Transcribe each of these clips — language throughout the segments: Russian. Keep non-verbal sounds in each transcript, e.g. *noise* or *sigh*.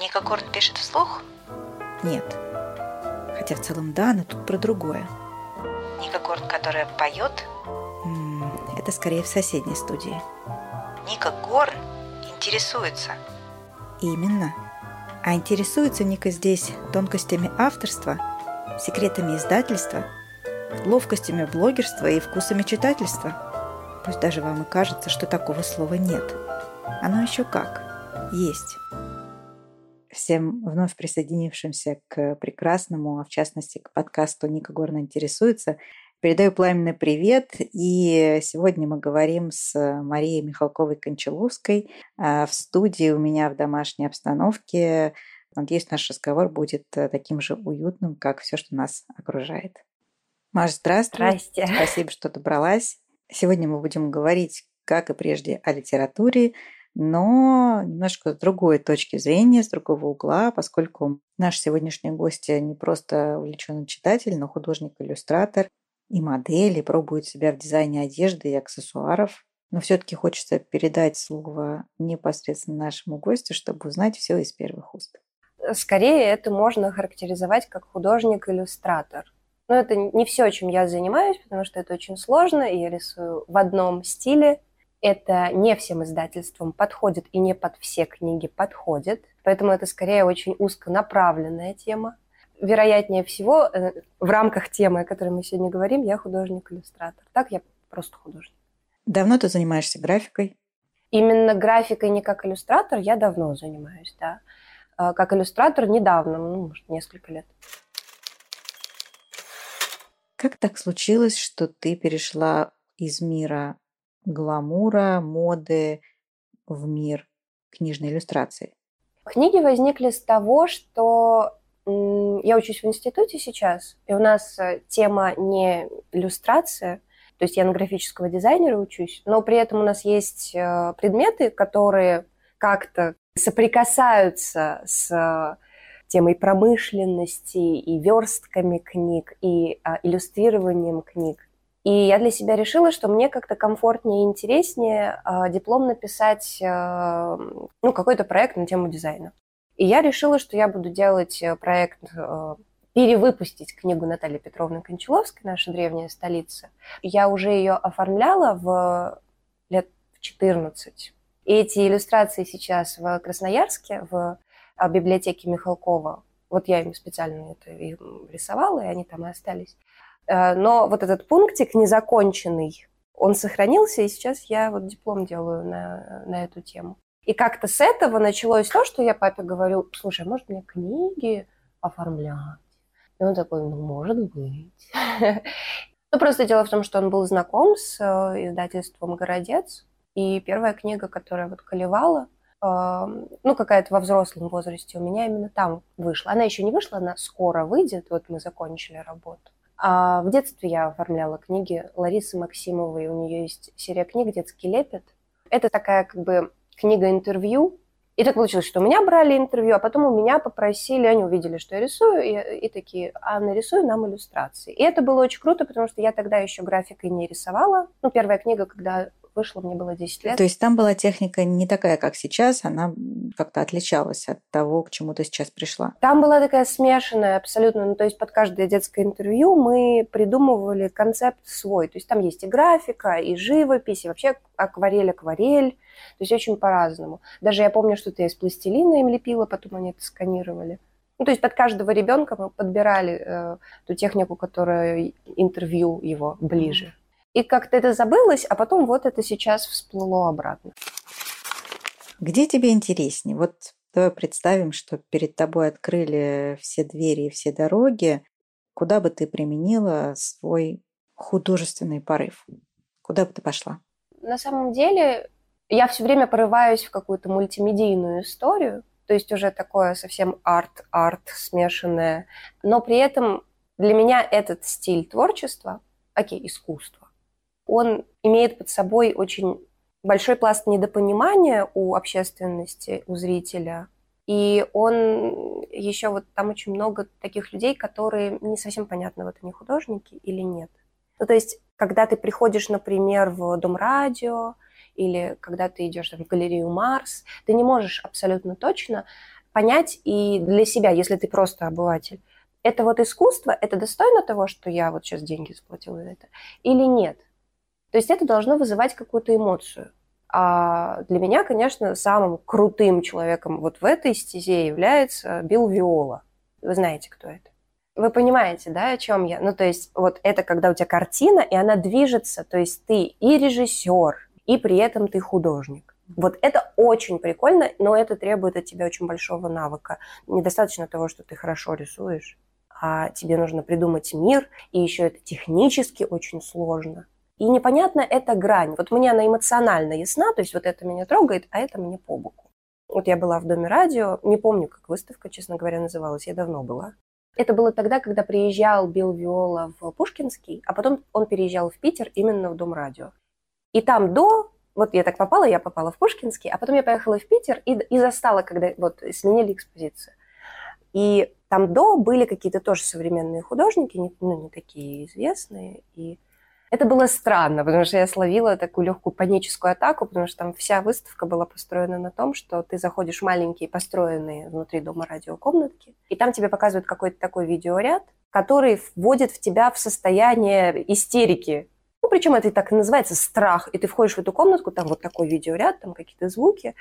Ника Горн пишет вслух? Нет. Хотя в целом да, но тут про другое. Ника Горн, которая поет? Это скорее в соседней студии. Ника Горн интересуется. Именно. А интересуется Ника здесь тонкостями авторства, секретами издательства, ловкостями блогерства и вкусами читательства. Пусть даже вам и кажется, что такого слова нет. Оно еще как. Есть. Всем вновь присоединившимся к прекрасному, а в частности к подкасту «Ника Горно интересуется», передаю пламенный привет. И сегодня мы говорим с Марией Михалковой-Кончаловской а, в студии у меня в домашней обстановке. Надеюсь, наш разговор будет э, таким же уютным, как все, что нас окружает. Маш, здравствуй. Здрасте. Спасибо, что добралась. Сегодня мы будем говорить, как и прежде, о литературе, но немножко с другой точки зрения, с другого угла, поскольку наш сегодняшний гость не просто увлеченный читатель, но художник-иллюстратор и модель, и пробует себя в дизайне одежды и аксессуаров. Но все-таки хочется передать слово непосредственно нашему гостю, чтобы узнать все из первых уст. Скорее это можно характеризовать как художник-иллюстратор. Но это не все, чем я занимаюсь, потому что это очень сложно, и я рисую в одном стиле, это не всем издательствам подходит и не под все книги подходит. Поэтому это скорее очень узконаправленная тема. Вероятнее всего, э, в рамках темы, о которой мы сегодня говорим, я художник-иллюстратор. Так я просто художник. Давно ты занимаешься графикой? Именно графикой не как иллюстратор я давно занимаюсь, да. А как иллюстратор недавно, ну, может, несколько лет. Как так случилось, что ты перешла из мира гламура, моды в мир книжной иллюстрации? Книги возникли с того, что я учусь в институте сейчас, и у нас э, тема не иллюстрация, то есть я на графического дизайнера учусь, но при этом у нас есть э, предметы, которые как-то соприкасаются с темой промышленности и верстками книг, и а, иллюстрированием книг. И я для себя решила, что мне как-то комфортнее и интереснее э, диплом написать, э, ну, какой-то проект на тему дизайна. И я решила, что я буду делать э, проект, э, перевыпустить книгу Натальи Петровны Кончаловской «Наша древняя столица». Я уже ее оформляла в лет в 14. И эти иллюстрации сейчас в Красноярске, в а, библиотеке Михалкова, вот я им специально это рисовала, и они там и остались. Э, но вот этот пунктик незаконченный, он сохранился, и сейчас я вот диплом делаю на, на эту тему. И как-то с этого началось то, что я папе говорю, слушай, а может мне книги оформлять? И он такой, ну, может быть. *laughs* Ну, просто дело в том, что он был знаком с э, издательством «Городец», и первая книга, которая вот колевала, э, ну, какая-то во взрослом возрасте у меня именно там вышла. Она еще не вышла, она скоро выйдет, вот мы закончили работу. А в детстве я оформляла книги Ларисы Максимовой. У нее есть серия книг «Детский лепет». Это такая как бы книга-интервью. И так получилось, что у меня брали интервью, а потом у меня попросили, они увидели, что я рисую, и, и такие, а нарисуй нам иллюстрации. И это было очень круто, потому что я тогда еще графикой не рисовала. Ну, первая книга, когда вышла, мне было 10 лет. То есть там была техника не такая, как сейчас, она как-то отличалась от того, к чему ты сейчас пришла? Там была такая смешанная абсолютно, ну, то есть под каждое детское интервью мы придумывали концепт свой. То есть там есть и графика, и живопись, и вообще акварель-акварель. То есть очень по-разному. Даже я помню, что-то я из пластилина им лепила, потом они это сканировали. Ну, то есть под каждого ребенка мы подбирали э, ту технику, которая интервью его ближе. И как-то это забылось, а потом вот это сейчас всплыло обратно. Где тебе интереснее? Вот давай представим, что перед тобой открыли все двери и все дороги. Куда бы ты применила свой художественный порыв? Куда бы ты пошла? На самом деле я все время порываюсь в какую-то мультимедийную историю, то есть уже такое совсем арт-арт смешанное. Но при этом для меня этот стиль творчества, окей, искусство, он имеет под собой очень большой пласт недопонимания у общественности, у зрителя. И он еще вот там очень много таких людей, которые не совсем понятно, вот они художники или нет. Ну, то есть, когда ты приходишь, например, в Дом радио, или когда ты идешь в галерею Марс, ты не можешь абсолютно точно понять и для себя, если ты просто обыватель, это вот искусство, это достойно того, что я вот сейчас деньги заплатила за это, или нет? То есть это должно вызывать какую-то эмоцию. А для меня, конечно, самым крутым человеком вот в этой стезе является Билл Виола. Вы знаете, кто это? Вы понимаете, да, о чем я? Ну, то есть вот это когда у тебя картина, и она движется, то есть ты и режиссер, и при этом ты художник. Вот это очень прикольно, но это требует от тебя очень большого навыка. Недостаточно того, что ты хорошо рисуешь, а тебе нужно придумать мир, и еще это технически очень сложно. И непонятно эта грань. Вот мне она эмоционально ясна, то есть вот это меня трогает, а это мне по боку. Вот я была в Доме радио, не помню, как выставка, честно говоря, называлась, я давно была. Это было тогда, когда приезжал Билл Виола в Пушкинский, а потом он переезжал в Питер именно в Дом радио. И там до, вот я так попала, я попала в Пушкинский, а потом я поехала в Питер и, и застала, когда вот сменили экспозицию. И там до были какие-то тоже современные художники, не, ну, не такие известные, и это было странно, потому что я словила такую легкую паническую атаку, потому что там вся выставка была построена на том, что ты заходишь в маленькие построенные внутри дома радиокомнатки, и там тебе показывают какой-то такой видеоряд, который вводит в тебя в состояние истерики. Ну, причем это и так называется страх. И ты входишь в эту комнатку, там вот такой видеоряд, там какие-то звуки.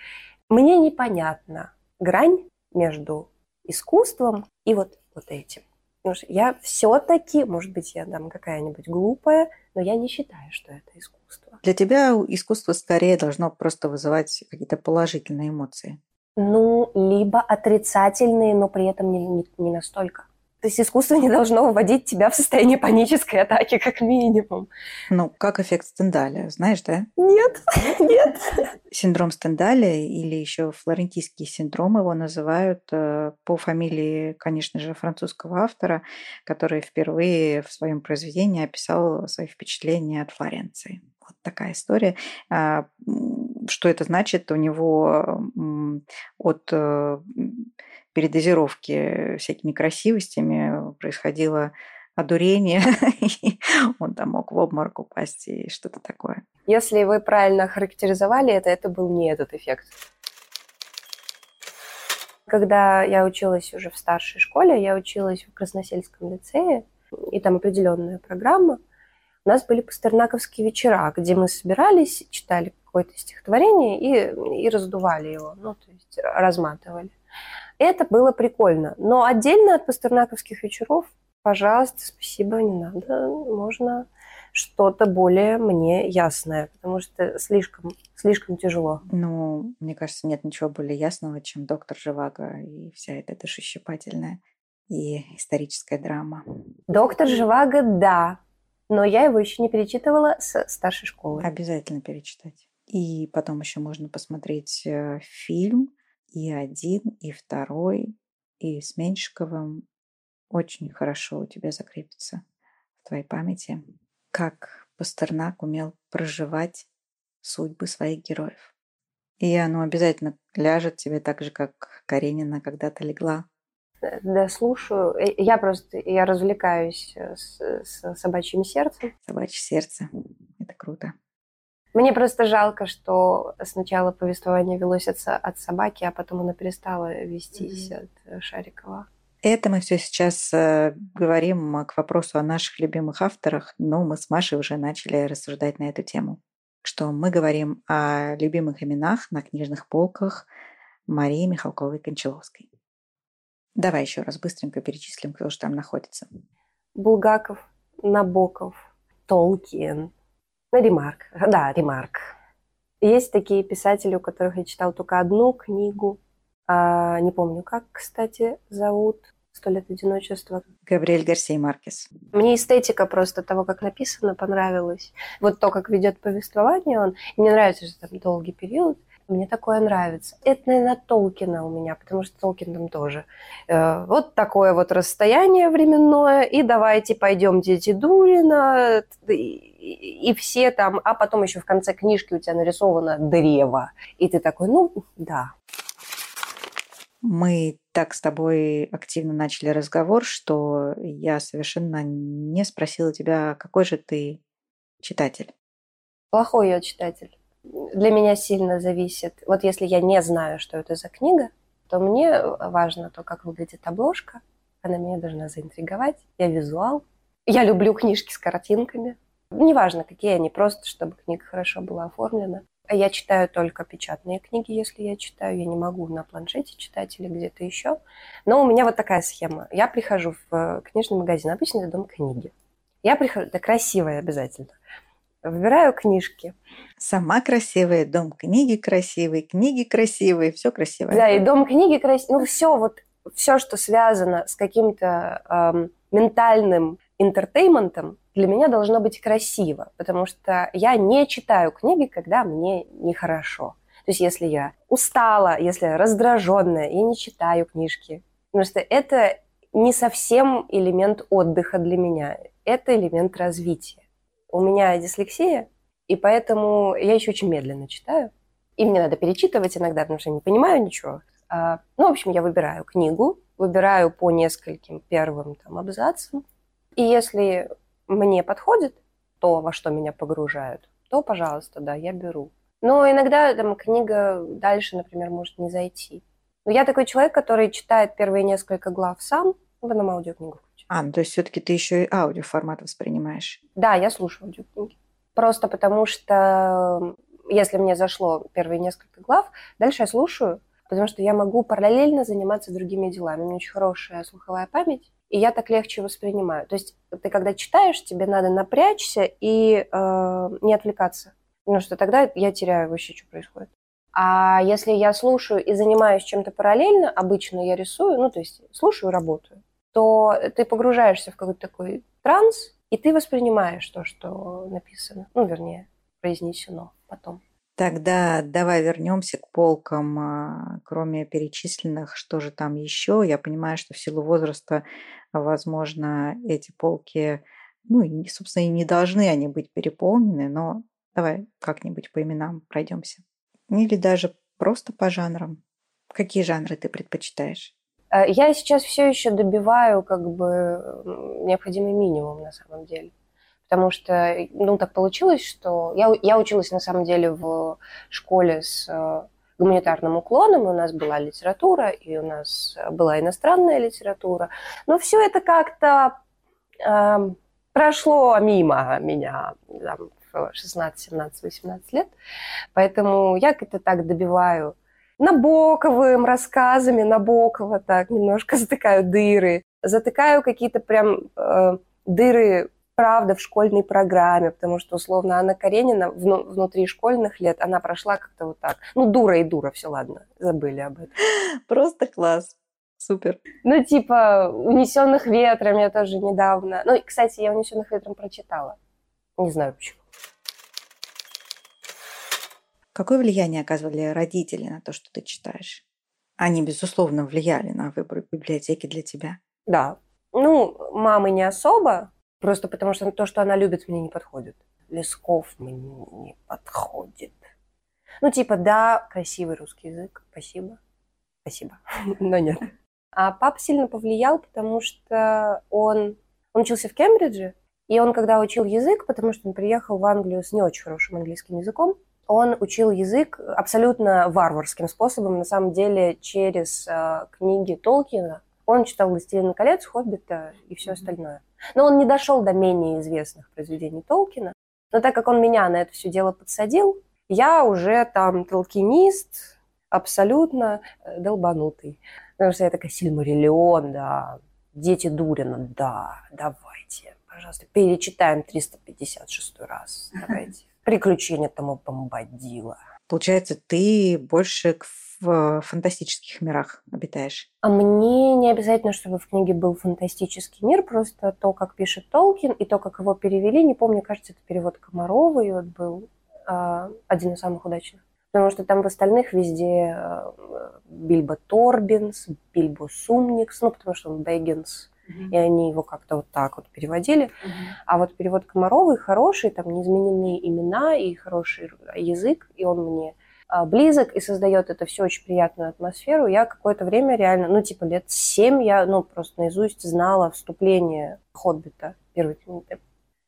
Мне непонятна грань между искусством и вот, вот этим. Потому что я все-таки, может быть, я там какая-нибудь глупая, но я не считаю, что это искусство. Для тебя искусство скорее должно просто вызывать какие-то положительные эмоции. Ну, либо отрицательные, но при этом не, не, не настолько. То есть искусство не должно вводить тебя в состояние панической атаки, как минимум. Ну, как эффект Стендаля, знаешь, да? Нет, *laughs* нет. Синдром Стендаля или еще флорентийский синдром его называют э, по фамилии, конечно же, французского автора, который впервые в своем произведении описал свои впечатления от Флоренции. Вот такая история. А, что это значит? У него от э, передозировки всякими красивостями происходило одурение, *laughs* он там мог в обморок упасть и что-то такое. Если вы правильно характеризовали это, это был не этот эффект. Когда я училась уже в старшей школе, я училась в Красносельском лицее, и там определенная программа. У нас были пастернаковские вечера, где мы собирались, читали какое-то стихотворение и, и раздували его, ну, то есть разматывали. Это было прикольно. Но отдельно от пастернаковских вечеров, пожалуйста, спасибо, не надо. Можно что-то более мне ясное, потому что слишком, слишком тяжело. Ну, мне кажется, нет ничего более ясного, чем доктор Живаго и вся эта душещипательная и историческая драма. Доктор Живаго, да, но я его еще не перечитывала с старшей школы. Обязательно перечитать. И потом еще можно посмотреть э, фильм и один, и второй, и с Меньшиковым очень хорошо у тебя закрепится в твоей памяти, как Пастернак умел проживать судьбы своих героев. И оно обязательно ляжет тебе так же, как Каренина когда-то легла. Да, слушаю. Э, я просто, я развлекаюсь э, с, с собачьим сердцем. Собачье сердце. Это круто. Мне просто жалко, что сначала повествование велось от, от собаки, а потом оно перестало вестись mm-hmm. от э, Шарикова. Это мы все сейчас э, говорим к вопросу о наших любимых авторах, но мы с Машей уже начали рассуждать на эту тему. Что мы говорим о любимых именах на книжных полках Марии Михалковой Кончаловской. Давай еще раз быстренько перечислим, кто же там находится. Булгаков, Набоков, Толкин, Ремарк. Да, Ремарк. Есть такие писатели, у которых я читал только одну книгу. А, не помню, как, кстати, зовут. «Сто лет одиночества». Габриэль Гарсей Маркес. Мне эстетика просто того, как написано, понравилась. Вот то, как ведет повествование он. мне нравится, что там долгий период. Мне такое нравится. Это, наверное, Толкина у меня, потому что Толкин там тоже. Э, вот такое вот расстояние временное, и давайте пойдем дети Дурина, и, все там, а потом еще в конце книжки у тебя нарисовано древо. И ты такой, ну, да. Мы так с тобой активно начали разговор, что я совершенно не спросила тебя, какой же ты читатель. Плохой я читатель для меня сильно зависит. Вот если я не знаю, что это за книга, то мне важно то, как выглядит обложка. Она меня должна заинтриговать. Я визуал. Я люблю книжки с картинками. Неважно, какие они, просто чтобы книга хорошо была оформлена. А я читаю только печатные книги, если я читаю. Я не могу на планшете читать или где-то еще. Но у меня вот такая схема. Я прихожу в э, книжный магазин, обычно это дом книги. Я прихожу, это красивое обязательно. Выбираю книжки. Сама красивая, дом книги красивый, книги красивые, все красивое. Да, и дом книги красивый. Ну, все вот, все, что связано с каким-то эм, ментальным интертейментом, для меня должно быть красиво, потому что я не читаю книги, когда мне нехорошо. То есть если я устала, если я раздраженная, я не читаю книжки. Потому что это не совсем элемент отдыха для меня, это элемент развития. У меня дислексия, и поэтому я еще очень медленно читаю. И мне надо перечитывать иногда, потому что я не понимаю ничего. А, ну, в общем, я выбираю книгу, выбираю по нескольким первым там, абзацам. И если мне подходит то, во что меня погружают, то, пожалуйста, да, я беру. Но иногда там книга дальше, например, может не зайти. Но я такой человек, который читает первые несколько глав сам, потом аудиокнигу включаю. А, ну, то есть все-таки ты еще и аудиоформат воспринимаешь? Да, я слушаю аудиокниги. Просто потому что если мне зашло первые несколько глав, дальше я слушаю, потому что я могу параллельно заниматься другими делами. У меня очень хорошая слуховая память, и я так легче воспринимаю. То есть ты когда читаешь, тебе надо напрячься и э, не отвлекаться, потому что тогда я теряю вообще, что происходит. А если я слушаю и занимаюсь чем-то параллельно, обычно я рисую, ну то есть слушаю работаю, то ты погружаешься в какой-то такой транс, и ты воспринимаешь то, что написано, ну вернее произнесено потом. Тогда давай вернемся к полкам, а, кроме перечисленных, что же там еще. Я понимаю, что в силу возраста, возможно, эти полки, ну, и, собственно, и не должны они быть переполнены, но давай как-нибудь по именам пройдемся. Или даже просто по жанрам. Какие жанры ты предпочитаешь? Э, я сейчас все еще добиваю как бы необходимый минимум на самом деле потому что, ну, так получилось, что я, я училась, на самом деле, в школе с э, гуманитарным уклоном, у нас была литература, и у нас была иностранная литература, но все это как-то э, прошло мимо меня там, в 16, 17, 18 лет, поэтому я как-то так добиваю Набоковым рассказами, Набокова так немножко *laughs* затыкаю дыры, затыкаю какие-то прям э, дыры правда в школьной программе, потому что, условно, Анна Каренина вну, внутри школьных лет, она прошла как-то вот так. Ну, дура и дура, все, ладно, забыли об этом. Просто класс. Супер. Ну, типа, «Унесенных ветром» я тоже недавно... Ну, кстати, я «Унесенных ветром» прочитала. Не знаю почему. Какое влияние оказывали родители на то, что ты читаешь? Они, безусловно, влияли на выбор библиотеки для тебя. Да. Ну, мамы не особо, Просто потому что то, что она любит, мне не подходит. Лесков мне не подходит. Ну, типа, да, красивый русский язык, спасибо. Спасибо, *laughs* но нет. А папа сильно повлиял, потому что он, он учился в Кембридже, и он, когда учил язык, потому что он приехал в Англию с не очень хорошим английским языком, он учил язык абсолютно варварским способом, на самом деле, через э, книги Толкина. Он читал «Властелин колец», «Хоббита» и все остальное. Но он не дошел до менее известных произведений Толкина. Но так как он меня на это все дело подсадил, я уже там толкинист, абсолютно э, долбанутый. Потому что я такая Сильмариллион, да, Дети Дурина, да, давайте, пожалуйста, перечитаем 356 раз, *laughs* давайте. Приключения тому Бомбадила. Получается, ты больше к в фантастических мирах обитаешь? А мне не обязательно, чтобы в книге был фантастический мир, просто то, как пишет Толкин, и то, как его перевели. Не помню, кажется, это перевод Комарова, и вот был э, один из самых удачных. Потому что там в остальных везде э, Бильбо Торбинс, Бильбо Сумникс, ну, потому что он Бэггинс, mm-hmm. и они его как-то вот так вот переводили. Mm-hmm. А вот перевод Комаровый хороший, там неизмененные имена и хороший язык, и он мне близок и создает это все очень приятную атмосферу. Я какое-то время реально, ну, типа лет семь я, ну, просто наизусть знала вступление Хоббита, первой книги.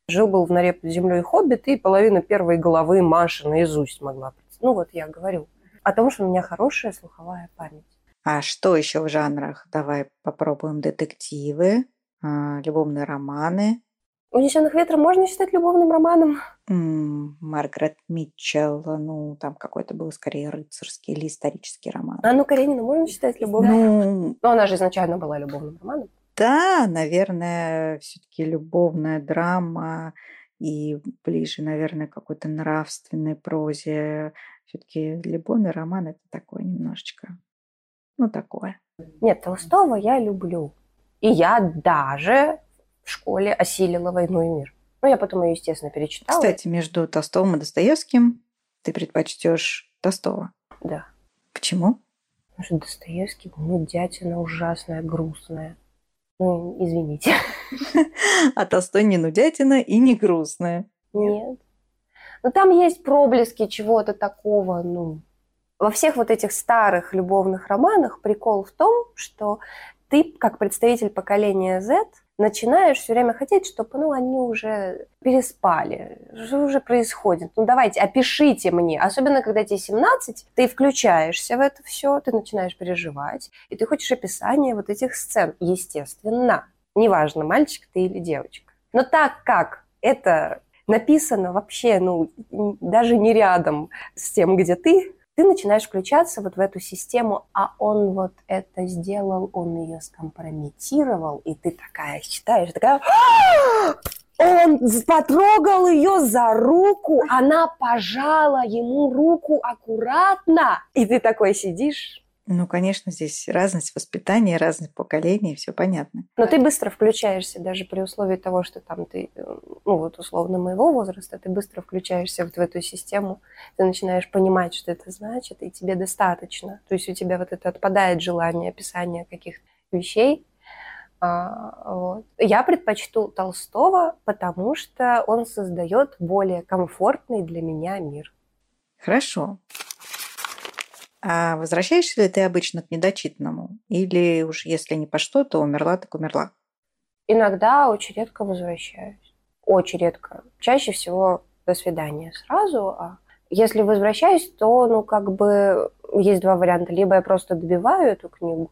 Жил-был в норе под землей Хоббит, и половина первой головы Маши наизусть могла. Ну, вот я говорю о том, что у меня хорошая слуховая память. А что еще в жанрах? Давай попробуем детективы, а, любовные романы. «Унесенных ветром» можно считать любовным романом? М, Маргарет Митчелл, ну, там какой-то был скорее рыцарский или исторический роман. Анну Каренину можно считать любовным? Ну, Но она же изначально была любовным романом. да, наверное, все-таки любовная драма и ближе, наверное, к какой-то нравственной прозе. Все-таки любовный роман это такое немножечко, ну, такое. Нет, Толстого я люблю. И я даже в школе осилила «Войну и мир». Ну, я потом ее, естественно, перечитала. Кстати, между Толстовым и Достоевским ты предпочтешь Толстого. Да. Почему? Потому что Достоевский, ну, дятина ужасная, грустная. Ну, извините. *laughs* А Толстой не нудятина и не грустная. Нет. Но там есть проблески чего-то такого, ну... Во всех вот этих старых любовных романах прикол в том, что ты, как представитель поколения Z, начинаешь все время хотеть, чтобы ну, они уже переспали. Что уже происходит? Ну давайте, опишите мне. Особенно, когда тебе 17, ты включаешься в это все, ты начинаешь переживать, и ты хочешь описания вот этих сцен. Естественно. Неважно, мальчик ты или девочка. Но так как это написано вообще, ну, даже не рядом с тем, где ты, ты начинаешь включаться вот в эту систему, а он вот это сделал, он ее скомпрометировал, и ты такая читаешь, такая, «А! он потрогал ее за руку, она пожала ему руку аккуратно, и ты такой сидишь. Ну, конечно, здесь разность воспитания, разность поколений, все понятно. Но ты быстро включаешься, даже при условии того, что там ты, э, ну вот условно моего возраста, ты быстро включаешься вот в эту систему, ты начинаешь понимать, что это значит, и тебе достаточно. То есть у тебя вот это отпадает желание описания каких-то вещей. А, вот. Я предпочту Толстого, потому что он создает более комфортный для меня мир. Хорошо. А возвращаешься ли ты обычно к недочитанному? Или уж если не по что, то умерла, так умерла? Иногда очень редко возвращаюсь. Очень редко. Чаще всего до свидания сразу. А если возвращаюсь, то, ну, как бы есть два варианта. Либо я просто добиваю эту книгу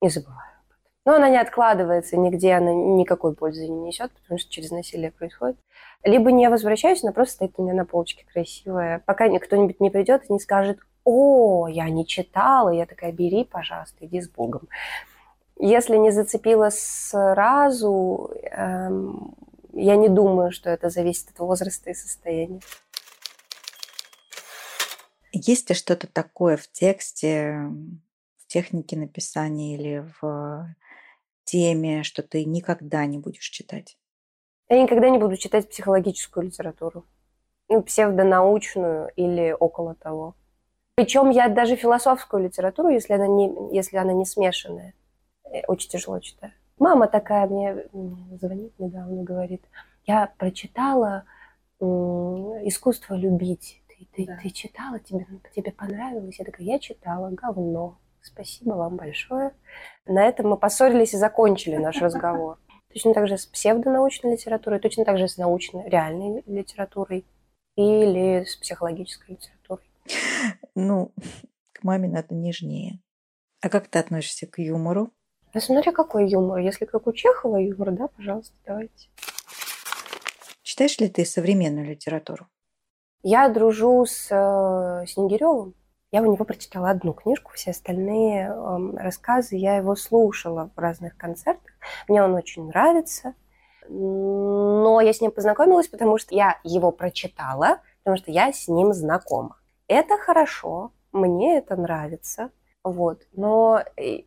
и забываю. Но она не откладывается нигде, она никакой пользы не несет, потому что через насилие происходит. Либо не возвращаюсь, она просто стоит у меня на полочке красивая. Пока кто-нибудь не придет и не скажет, о, я не читала, я такая, бери, пожалуйста, иди с Богом. Если не зацепила сразу, эм, я не думаю, что это зависит от возраста и состояния. Есть ли что-то такое в тексте, в технике написания или в теме, что ты никогда не будешь читать? Я никогда не буду читать психологическую литературу. Ну, псевдонаучную или около того. Причем я даже философскую литературу, если она не, если она не смешанная, э, очень тяжело читаю. Мама такая мне звонит недавно, говорит, я прочитала «Искусство любить». Ты, ты, да. ты читала, тебе, тебе понравилось? Я такая, я читала, говно. Спасибо вам большое. На этом мы поссорились и закончили наш разговор. *laughs* Точно так же с псевдонаучной литературой, точно так же с научной, реальной литературой или с психологической литературой. *laughs* Ну, к маме надо нежнее. А как ты относишься к юмору? Ну, смотря какой юмор. Если как у Чехова юмор, да, пожалуйста, давайте. Читаешь ли ты современную литературу? Я дружу с э, Снегиревым. Я у него прочитала одну книжку, все остальные э, рассказы я его слушала в разных концертах. Мне он очень нравится. Но я с ним познакомилась, потому что я его прочитала, потому что я с ним знакома. Это хорошо, мне это нравится, вот. Но э,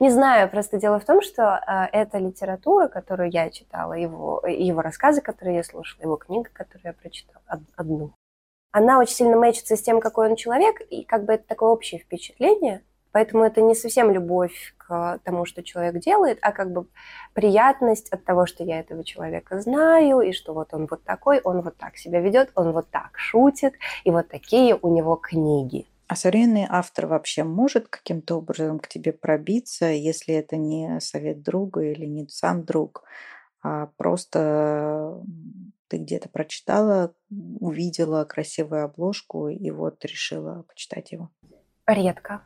не знаю, просто дело в том, что э, эта литература, которую я читала, его, его рассказы, которые я слушала, его книга, которую я прочитала, одну, она очень сильно мэчится с тем, какой он человек, и как бы это такое общее впечатление. Поэтому это не совсем любовь к тому, что человек делает, а как бы приятность от того, что я этого человека знаю, и что вот он вот такой, он вот так себя ведет, он вот так шутит, и вот такие у него книги. А современный автор вообще может каким-то образом к тебе пробиться, если это не совет друга или не сам друг, а просто ты где-то прочитала, увидела красивую обложку и вот решила почитать его? Редко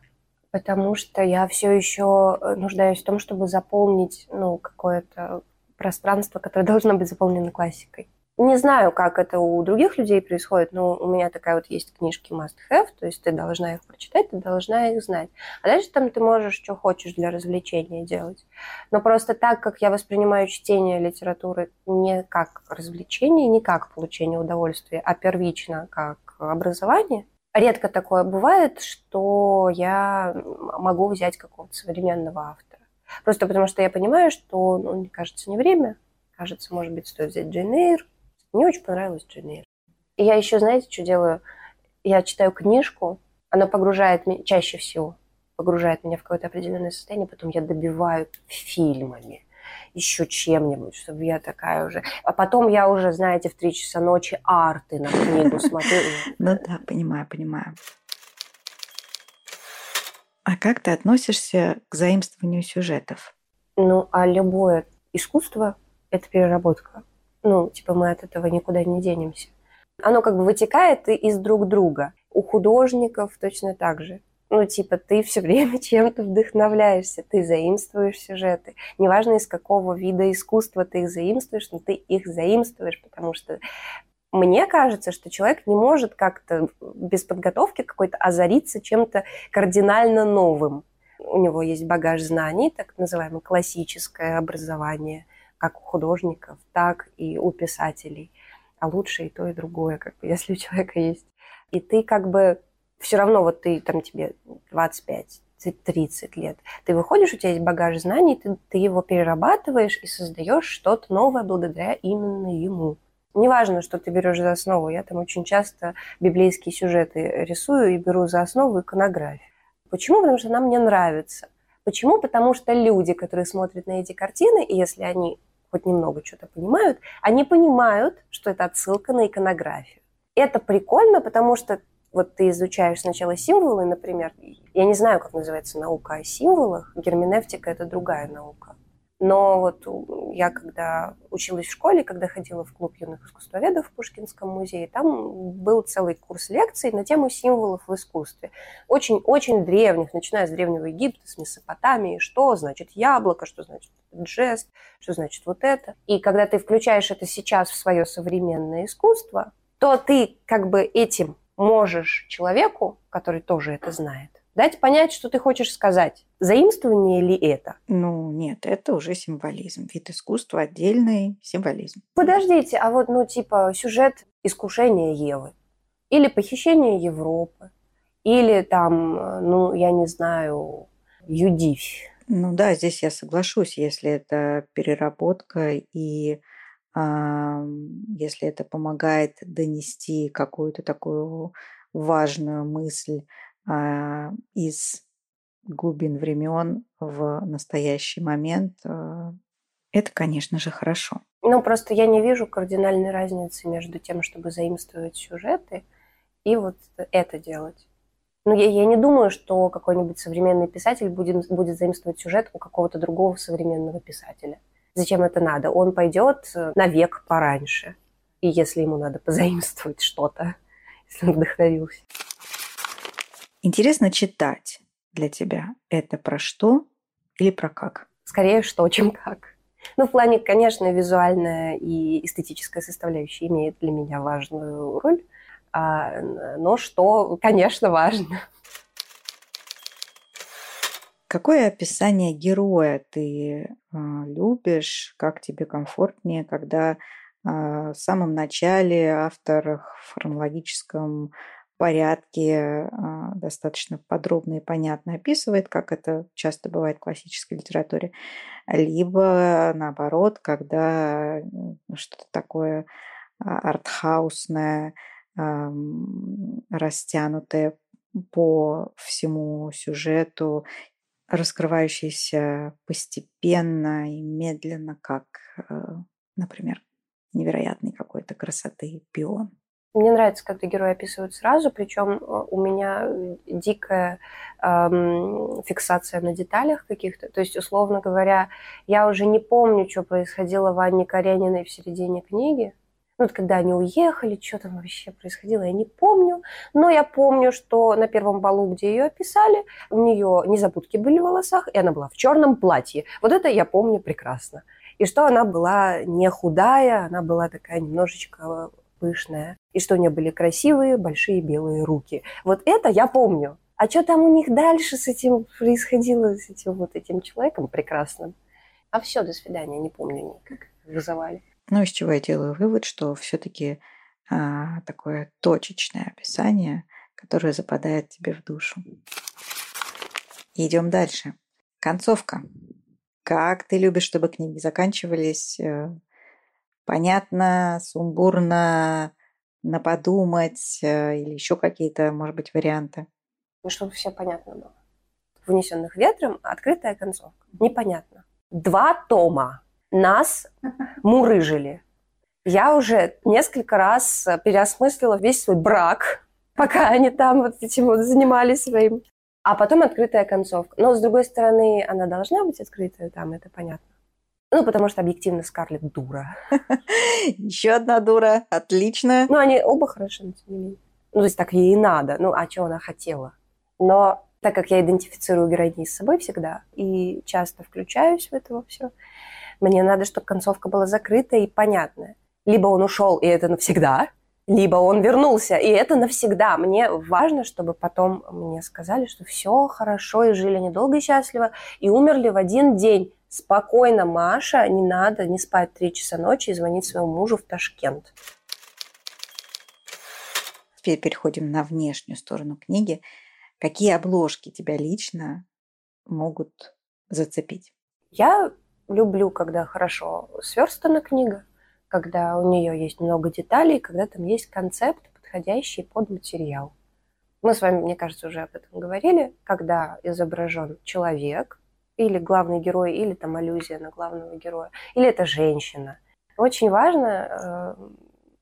Потому что я все еще э, нуждаюсь в том, чтобы заполнить ну, какое-то пространство, которое *laughs* должно быть заполнено классикой. Не знаю, как это у других людей происходит, но у меня такая вот есть книжки must have, то есть ты должна их прочитать, ты должна их знать. А дальше там ты можешь, что хочешь для развлечения делать. Но просто так, как я воспринимаю чтение литературы не как развлечение, не как получение удовольствия, а первично как образование, редко такое бывает, что я могу взять какого-то современного автора. Просто потому что я понимаю, что, ну, мне кажется, не время. Кажется, может быть, стоит взять Джейн Эйр, мне очень понравилась Джейн Эйр. И я еще, знаете, что делаю? Я читаю книжку, она погружает меня, чаще всего, погружает меня в какое-то определенное состояние, потом я добиваю фильмами, еще чем-нибудь, чтобы я такая уже... А потом я уже, знаете, в три часа ночи арты на книгу смотрю. *laughs* Ну да, понимаю, понимаю. А как ты относишься к заимствованию сюжетов? Ну, а любое искусство – это переработка. Ну, типа мы от этого никуда не денемся. Оно как бы вытекает из друг друга. У художников точно так же. Ну, типа, ты все время *laughs* чем-то вдохновляешься, ты заимствуешь сюжеты. Неважно, из какого вида искусства ты их заимствуешь, но ты их заимствуешь, потому что мне кажется, что человек не может как-то без подготовки какой-то озариться чем-то кардинально новым. У него есть багаж знаний, так называемое классическое образование – как у художников, так и у писателей. А лучше и то, и другое, как бы, *laughs* если у человека есть. И ты как бы все равно, вот ты там тебе 25, 30 лет, ты выходишь, у тебя есть багаж знаний, ты, ты его перерабатываешь и создаешь что-то новое благодаря именно ему. Неважно, что ты берешь за основу. Я там очень часто библейские сюжеты рисую и беру за основу иконографию. Почему? Потому что она мне нравится. Почему? Потому что люди, которые смотрят на эти картины, и если они хоть немного что-то понимают, они понимают, что это отсылка на иконографию. Это прикольно, потому что вот ты изучаешь сначала символы, например, я не знаю, как называется наука о символах, герменевтика – это другая наука. Но вот я когда училась в школе, когда ходила в клуб юных искусствоведов в Пушкинском музее, там был целый курс лекций на тему символов в искусстве. Очень-очень древних, начиная с Древнего Египта, с Месопотамии, что значит яблоко, что значит жест, что значит вот это. И когда ты включаешь это сейчас в свое современное искусство, то ты как бы этим можешь человеку, который тоже это знает, дать понять, что ты хочешь сказать. Заимствование ли это? Ну, нет, это уже символизм. Вид искусства отдельный символизм. Подождите, а вот, ну, типа, сюжет искушения Евы. Или похищение Европы. Или там, ну, я не знаю, Юдивь. Ну да, здесь я соглашусь, если это переработка и если это помогает донести какую-то такую важную мысль а, из глубин времен в настоящий момент, а, это, конечно же, хорошо. Ну, просто я не вижу кардинальной разницы между тем, чтобы заимствовать сюжеты и вот это делать. Ну, я, я не думаю, что какой-нибудь современный писатель будет, будет заимствовать сюжет у какого-то другого современного писателя. Зачем это надо? Он пойдет на век пораньше. И если ему надо позаимствовать что-то, *laughs* если он вдохновился. Интересно читать для тебя. Это про что или про как? Скорее что, чем как. Ну, в плане, конечно, визуальная и эстетическая составляющая имеет для меня важную роль. А, но что, конечно, важно. Какое описание героя ты э, любишь, как тебе комфортнее, когда э, в самом начале автор в хронологическом порядке а, достаточно подробно и понятно описывает, как это часто бывает в классической литературе, либо наоборот, когда что-то такое а, артхаусное, растянутое по всему сюжету, раскрывающееся постепенно и медленно, как, э, например, невероятной какой-то красоты пион. Мне нравится, когда герои описывают сразу, причем э, у меня дикая эм, фиксация на деталях каких-то. То есть, условно говоря, я уже не помню, что происходило в Анне Карениной в середине книги, Ну, вот когда они уехали, что там вообще происходило, я не помню. Но я помню, что на первом балу, где ее описали, у нее незабудки были в волосах, и она была в черном платье. Вот это я помню прекрасно. И что она была не худая, она была такая немножечко пышная. И что у нее были красивые большие белые руки. Вот это я помню. А что там у них дальше с этим происходило, с этим вот этим человеком прекрасным? А все, до свидания, не помню никак вызывали. Ну, из чего я делаю вывод, что все-таки а, такое точечное описание, которое западает тебе в душу. Идем дальше. Концовка. Как ты любишь, чтобы книги заканчивались? Э, понятно, сумбурно, на подумать э, или еще какие-то, может быть, варианты? Ну, чтобы все понятно было. Внесенных ветром открытая концовка. Непонятно. Два тома нас мурыжили. Я уже несколько раз переосмыслила весь свой брак, пока они там вот этим вот занимались своим. А потом открытая концовка. Но, с другой стороны, она должна быть открытая, там это понятно. Ну, потому что объективно Скарлетт дура. *laughs* Еще одна дура. Отлично. Ну, они оба хороши, но тем не менее. Ну, то есть так ей и надо. Ну, а что она хотела? Но так как я идентифицирую героиней с собой всегда и часто включаюсь в это во все, мне надо, чтобы концовка была закрытая и понятная. Либо он ушел, и это навсегда, либо он вернулся, и это навсегда. Мне важно, чтобы потом мне сказали, что все хорошо, и жили недолго и счастливо, и умерли в один день. Спокойно, Маша, не надо не спать три часа ночи и звонить своему мужу в Ташкент. Теперь переходим на внешнюю сторону книги. Какие обложки тебя лично могут зацепить? Я люблю, когда хорошо сверстана книга, когда у нее есть много деталей, когда там есть концепт, подходящий под материал. Мы с вами, мне кажется, уже об этом говорили, когда изображен человек, или главный герой, или там аллюзия на главного героя, или это женщина. Очень важно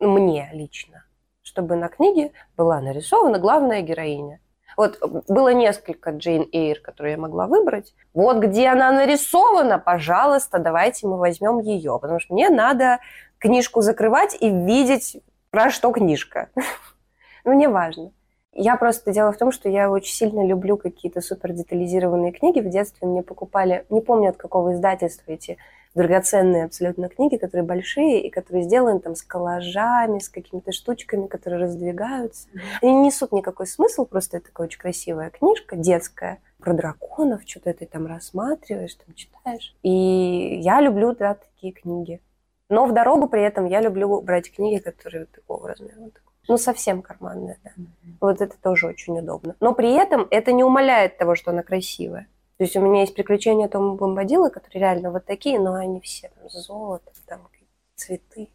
э, мне лично, чтобы на книге была нарисована главная героиня. Вот было несколько Джейн Эйр, которые я могла выбрать. Вот где она нарисована, пожалуйста, давайте мы возьмем ее. Потому что мне надо книжку закрывать и видеть, про что книжка. *laughs* Ну, не важно. Я просто дело в том, что я очень сильно люблю какие-то супер детализированные книги. В детстве мне покупали, не помню от какого издательства эти драгоценные абсолютно книги, которые большие и которые сделаны там с коллажами, с какими-то штучками, которые раздвигаются. Они не несут никакой смысл, просто это такая очень красивая книжка, детская, про драконов, что-то ты там рассматриваешь, там читаешь. И я люблю, да, такие книги. Но в дорогу при этом я люблю брать книги, которые такого размера. Вот ну, совсем карманная, да. Mm-hmm. Вот это тоже очень удобно. Но при этом это не умаляет того, что она красивая. То есть у меня есть приключения Тома Бомбадила, которые реально вот такие, но они все там золото, там цветы.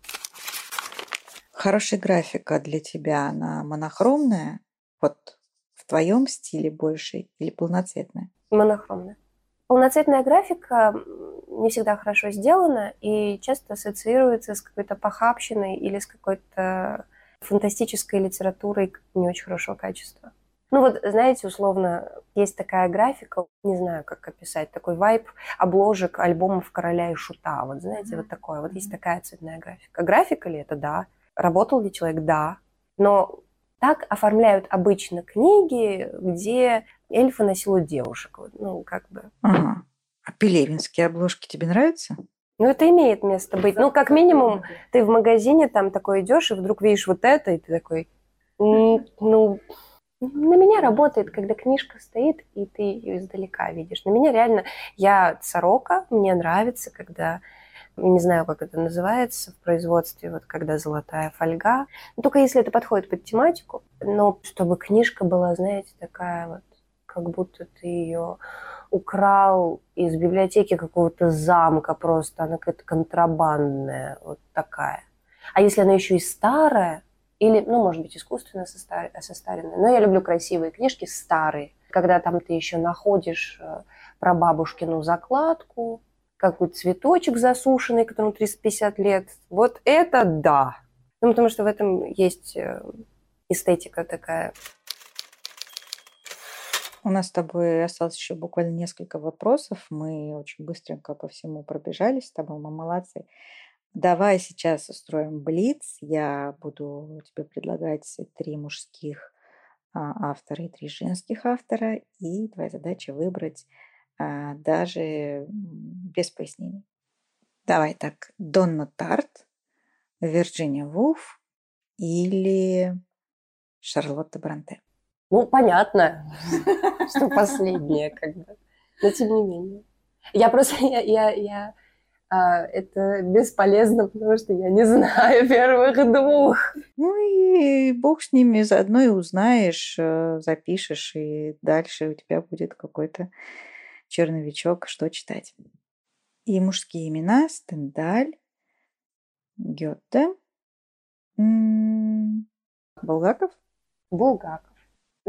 Хорошая графика для тебя, она монохромная? Вот в твоем стиле больше или полноцветная? Монохромная. Полноцветная графика не всегда хорошо сделана и часто ассоциируется с какой-то похабщиной или с какой-то фантастической литературой не очень хорошего качества. Ну вот, знаете, условно, есть такая графика, не знаю, как описать, такой вайп обложек альбомов «Короля и Шута». Вот знаете, mm-hmm. вот такое. Вот есть такая цветная графика. Графика ли это? Да. Работал ли человек? Да. Но так оформляют обычно книги, где эльфы насилуют девушек. Ну, как бы. Ага. А пелевинские обложки тебе нравятся? Ну, это имеет место быть. Ну, как минимум, ты в магазине там такой идешь, и вдруг видишь вот это, и ты такой, ну, на меня работает, когда книжка стоит, и ты ее издалека видишь. На меня реально... Я сорока, мне нравится, когда... Не знаю, как это называется в производстве, вот когда золотая фольга. Ну, только если это подходит под тематику. Но чтобы книжка была, знаете, такая вот, как будто ты ее украл из библиотеки какого-то замка просто, она какая-то контрабандная, вот такая. А если она еще и старая, или, ну, может быть, искусственно состаренные. Но я люблю красивые книжки, старые. Когда там ты еще находишь э, про бабушкину закладку, какой цветочек засушенный, которому 350 лет. Вот это да. Ну, потому что в этом есть э, эстетика такая. У нас с тобой осталось еще буквально несколько вопросов. Мы очень быстренько по всему пробежались с тобой, мы молодцы. Давай сейчас устроим блиц. Я буду тебе предлагать три мужских а, автора и три женских автора, и твоя задача выбрать а, даже без пояснений. Давай так, Донна Тарт, Вирджиния Вулф или Шарлотта Бранте. Ну, понятно, *laughs* что последнее, как бы. Но тем не менее. Я просто, я, я, я это бесполезно, потому что я не знаю *laughs* первых двух. Ну и бог с ними, заодно и узнаешь, э, запишешь, и дальше у тебя будет какой-то черновичок, что читать. И мужские имена Стендаль, Гёте, Булгаков. Булгаков.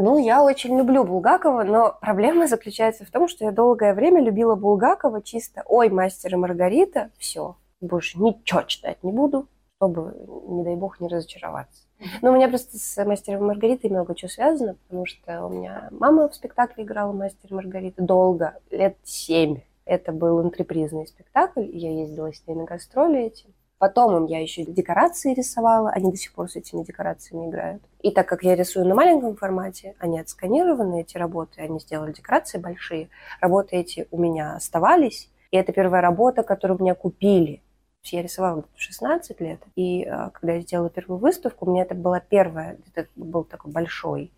Ну, я очень люблю Булгакова, но проблема заключается в том, что я долгое время любила Булгакова чисто «Ой, мастер и Маргарита», все, больше ничего читать не буду, чтобы, не дай бог, не разочароваться. Но у меня просто с «Мастером и Маргаритой» много чего связано, потому что у меня мама в спектакле играла «Мастер и Маргарита» долго, лет семь. Это был антрепризный спектакль, я ездила с ней на гастроли эти. Потом им я еще декорации рисовала, они до сих пор с этими декорациями играют. И так как я рисую на маленьком формате, они отсканированы, эти работы, они сделали декорации большие, работы эти у меня оставались, и это первая работа, которую меня купили. Я рисовала в 16 лет, и а, когда я сделала первую выставку, у меня это была первая, это был такой большой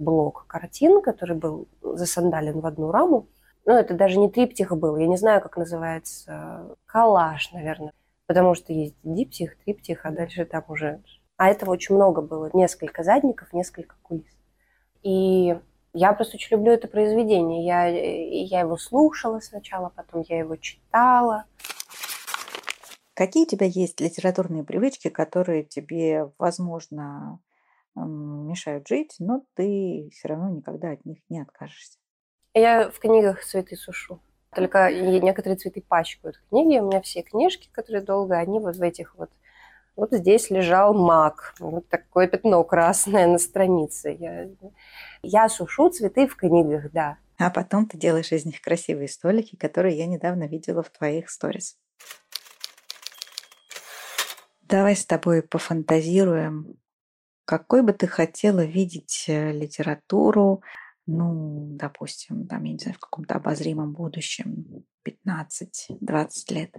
блок картин, который был засандален в одну раму. Ну, это даже не триптих был, я не знаю, как называется, коллаж, наверное потому что есть диптих, триптих, а дальше там уже... А этого очень много было, несколько задников, несколько кулис. И я просто очень люблю это произведение. Я, я его слушала сначала, потом я его читала. Какие у тебя есть литературные привычки, которые тебе, возможно, мешают жить, но ты все равно никогда от них не откажешься? Я в книгах цветы сушу. Только некоторые цветы пачкают книги. У меня все книжки, которые долго, они вот в этих вот... Вот здесь лежал мак. Вот такое пятно красное на странице. Я, я сушу цветы в книгах, да. А потом ты делаешь из них красивые столики, которые я недавно видела в твоих сторис. Давай с тобой пофантазируем, какой бы ты хотела видеть э, литературу ну, допустим, там, я не знаю, в каком-то обозримом будущем, 15-20 лет?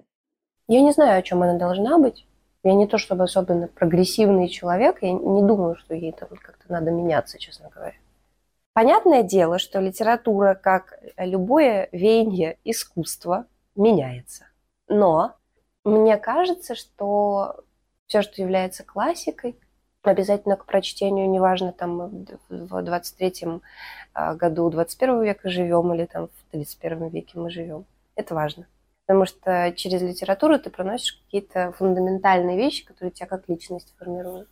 Я не знаю, о чем она должна быть. Я не то чтобы особенно прогрессивный человек, я не думаю, что ей там как-то надо меняться, честно говоря. Понятное дело, что литература, как любое веяние искусства, меняется. Но мне кажется, что все, что является классикой, обязательно к прочтению, неважно, там в 23-м а, году 21 века живем или там в 31 веке мы живем. Это важно. Потому что через литературу ты проносишь какие-то фундаментальные вещи, которые тебя как личность формируют.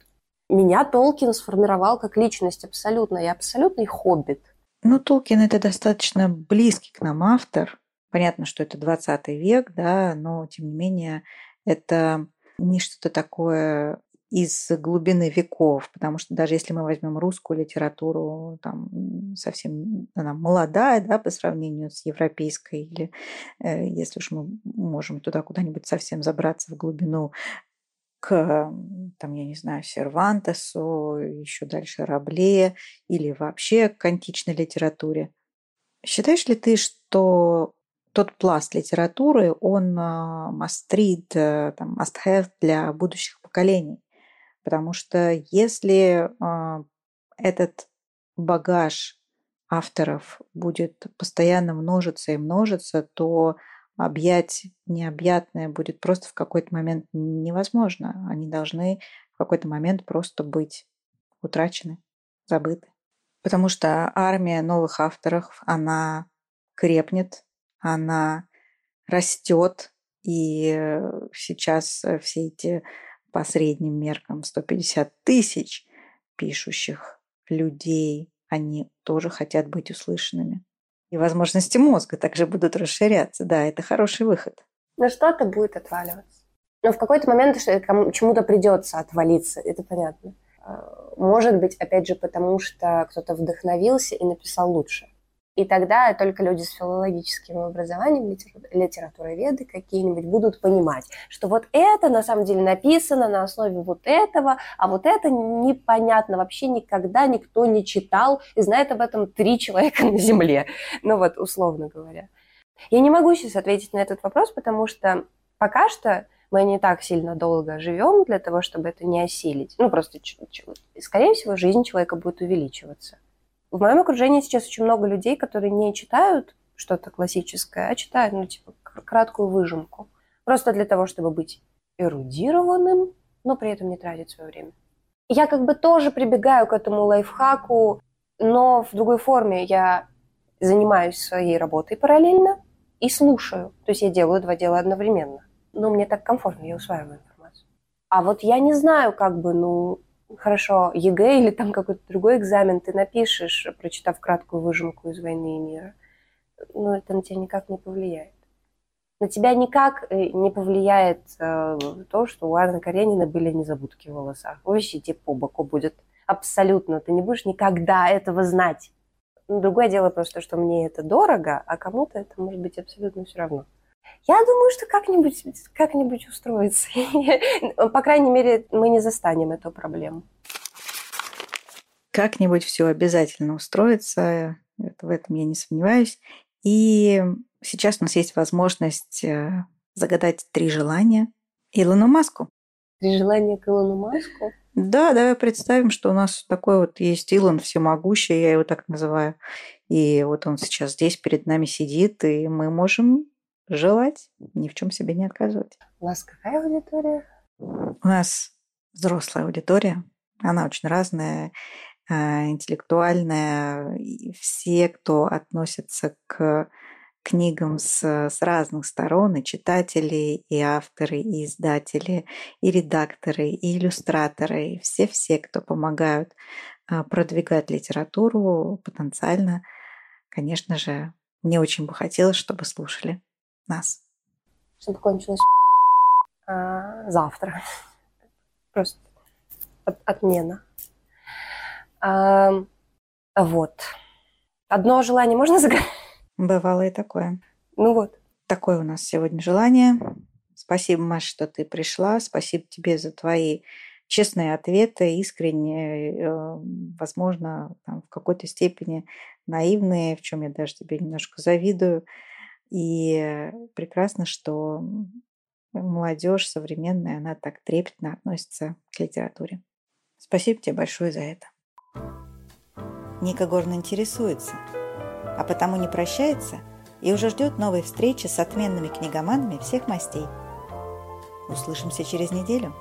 Меня Толкин сформировал как личность абсолютно. Я абсолютный хоббит. Ну, Толкин это достаточно близкий к нам автор. Понятно, что это 20 век, да, но тем не менее это не что-то такое из глубины веков, потому что даже если мы возьмем русскую литературу, там совсем она молодая, да, по сравнению с европейской, или э, если уж мы можем туда куда-нибудь совсем забраться в глубину, к, там, я не знаю, Сервантесу, еще дальше Рабле или вообще к античной литературе. Считаешь ли ты, что тот пласт литературы, он мастрит, э, там, must have для будущих поколений? Потому что если э, этот багаж авторов будет постоянно множиться и множиться, то объять необъятное будет просто в какой-то момент невозможно. Они должны в какой-то момент просто быть утрачены, забыты. Потому что армия новых авторов, она крепнет, она растет, и сейчас все эти по средним меркам 150 тысяч пишущих людей, они тоже хотят быть услышанными. И возможности мозга также будут расширяться. Да, это хороший выход. Но что-то будет отваливаться. Но в какой-то момент чему-то придется отвалиться, это понятно. А, может быть, опять же, потому что кто-то вдохновился и написал лучше. И тогда только люди с филологическим образованием, литературоведы какие-нибудь будут понимать, что вот это на самом деле написано на основе вот этого, а вот это непонятно вообще никогда никто не читал и знает об этом три человека на Земле. *laughs* Ну вот, условно говоря. Я не могу сейчас ответить на этот вопрос, потому что пока что мы не так сильно долго живем для того, чтобы это не осилить. Ну, просто, скорее всего, жизнь человека будет увеличиваться. В моем окружении сейчас очень много людей, которые не читают что-то классическое, а читают, ну, типа, краткую выжимку. Просто для того, чтобы быть эрудированным, но при этом не тратить свое время. Я как бы тоже прибегаю к этому лайфхаку, но в другой форме. Я занимаюсь своей работой параллельно и слушаю. То есть я делаю два дела одновременно. Но мне так комфортно, я усваиваю информацию. А вот я не знаю, как бы, ну, хорошо, ЕГЭ или там какой-то другой экзамен ты напишешь, прочитав краткую выжимку из «Войны и мира», но это на тебя никак не повлияет. На тебя никак э, не повлияет э, то, что у Анны Каренина были незабудки в волосах. Вообще тебе по боку будет. Абсолютно. Ты не будешь никогда этого знать. Другое дело просто, что мне это дорого, а кому-то это может быть абсолютно все равно. Я думаю, что как-нибудь как устроится. *laughs* По крайней мере, мы не застанем эту проблему. Как-нибудь все обязательно устроится, в этом я не сомневаюсь. И сейчас у нас есть возможность э, загадать три желания Илону Маску. Три желания к Илону Маску? Да, давай представим, что у нас такой вот есть Илон всемогущий, я его так называю. И вот он сейчас здесь перед нами сидит, и мы можем желать, ни в чем себе не отказывать. У вас какая аудитория? У нас взрослая аудитория. Она очень разная, а, интеллектуальная. И все, кто относится к книгам с, с разных сторон, и читатели, и авторы, и издатели, и редакторы, и иллюстраторы, и все-все, кто помогают а, продвигать литературу потенциально, конечно же, мне очень бы хотелось, чтобы слушали нас. Чтобы кончилось а, завтра. *laughs* Просто от, отмена. А, вот. Одно желание можно загадать? Бывало и такое. Ну вот. Такое у нас сегодня желание. Спасибо, Маша, что ты пришла. Спасибо тебе за твои честные ответы, искренние, э, возможно, там, в какой-то степени наивные, в чем я даже тебе немножко завидую. И прекрасно, что молодежь современная, она так трепетно относится к литературе. Спасибо тебе большое за это. Ника Горн интересуется, а потому не прощается и уже ждет новой встречи с отменными книгоманами всех мастей. Услышимся через неделю.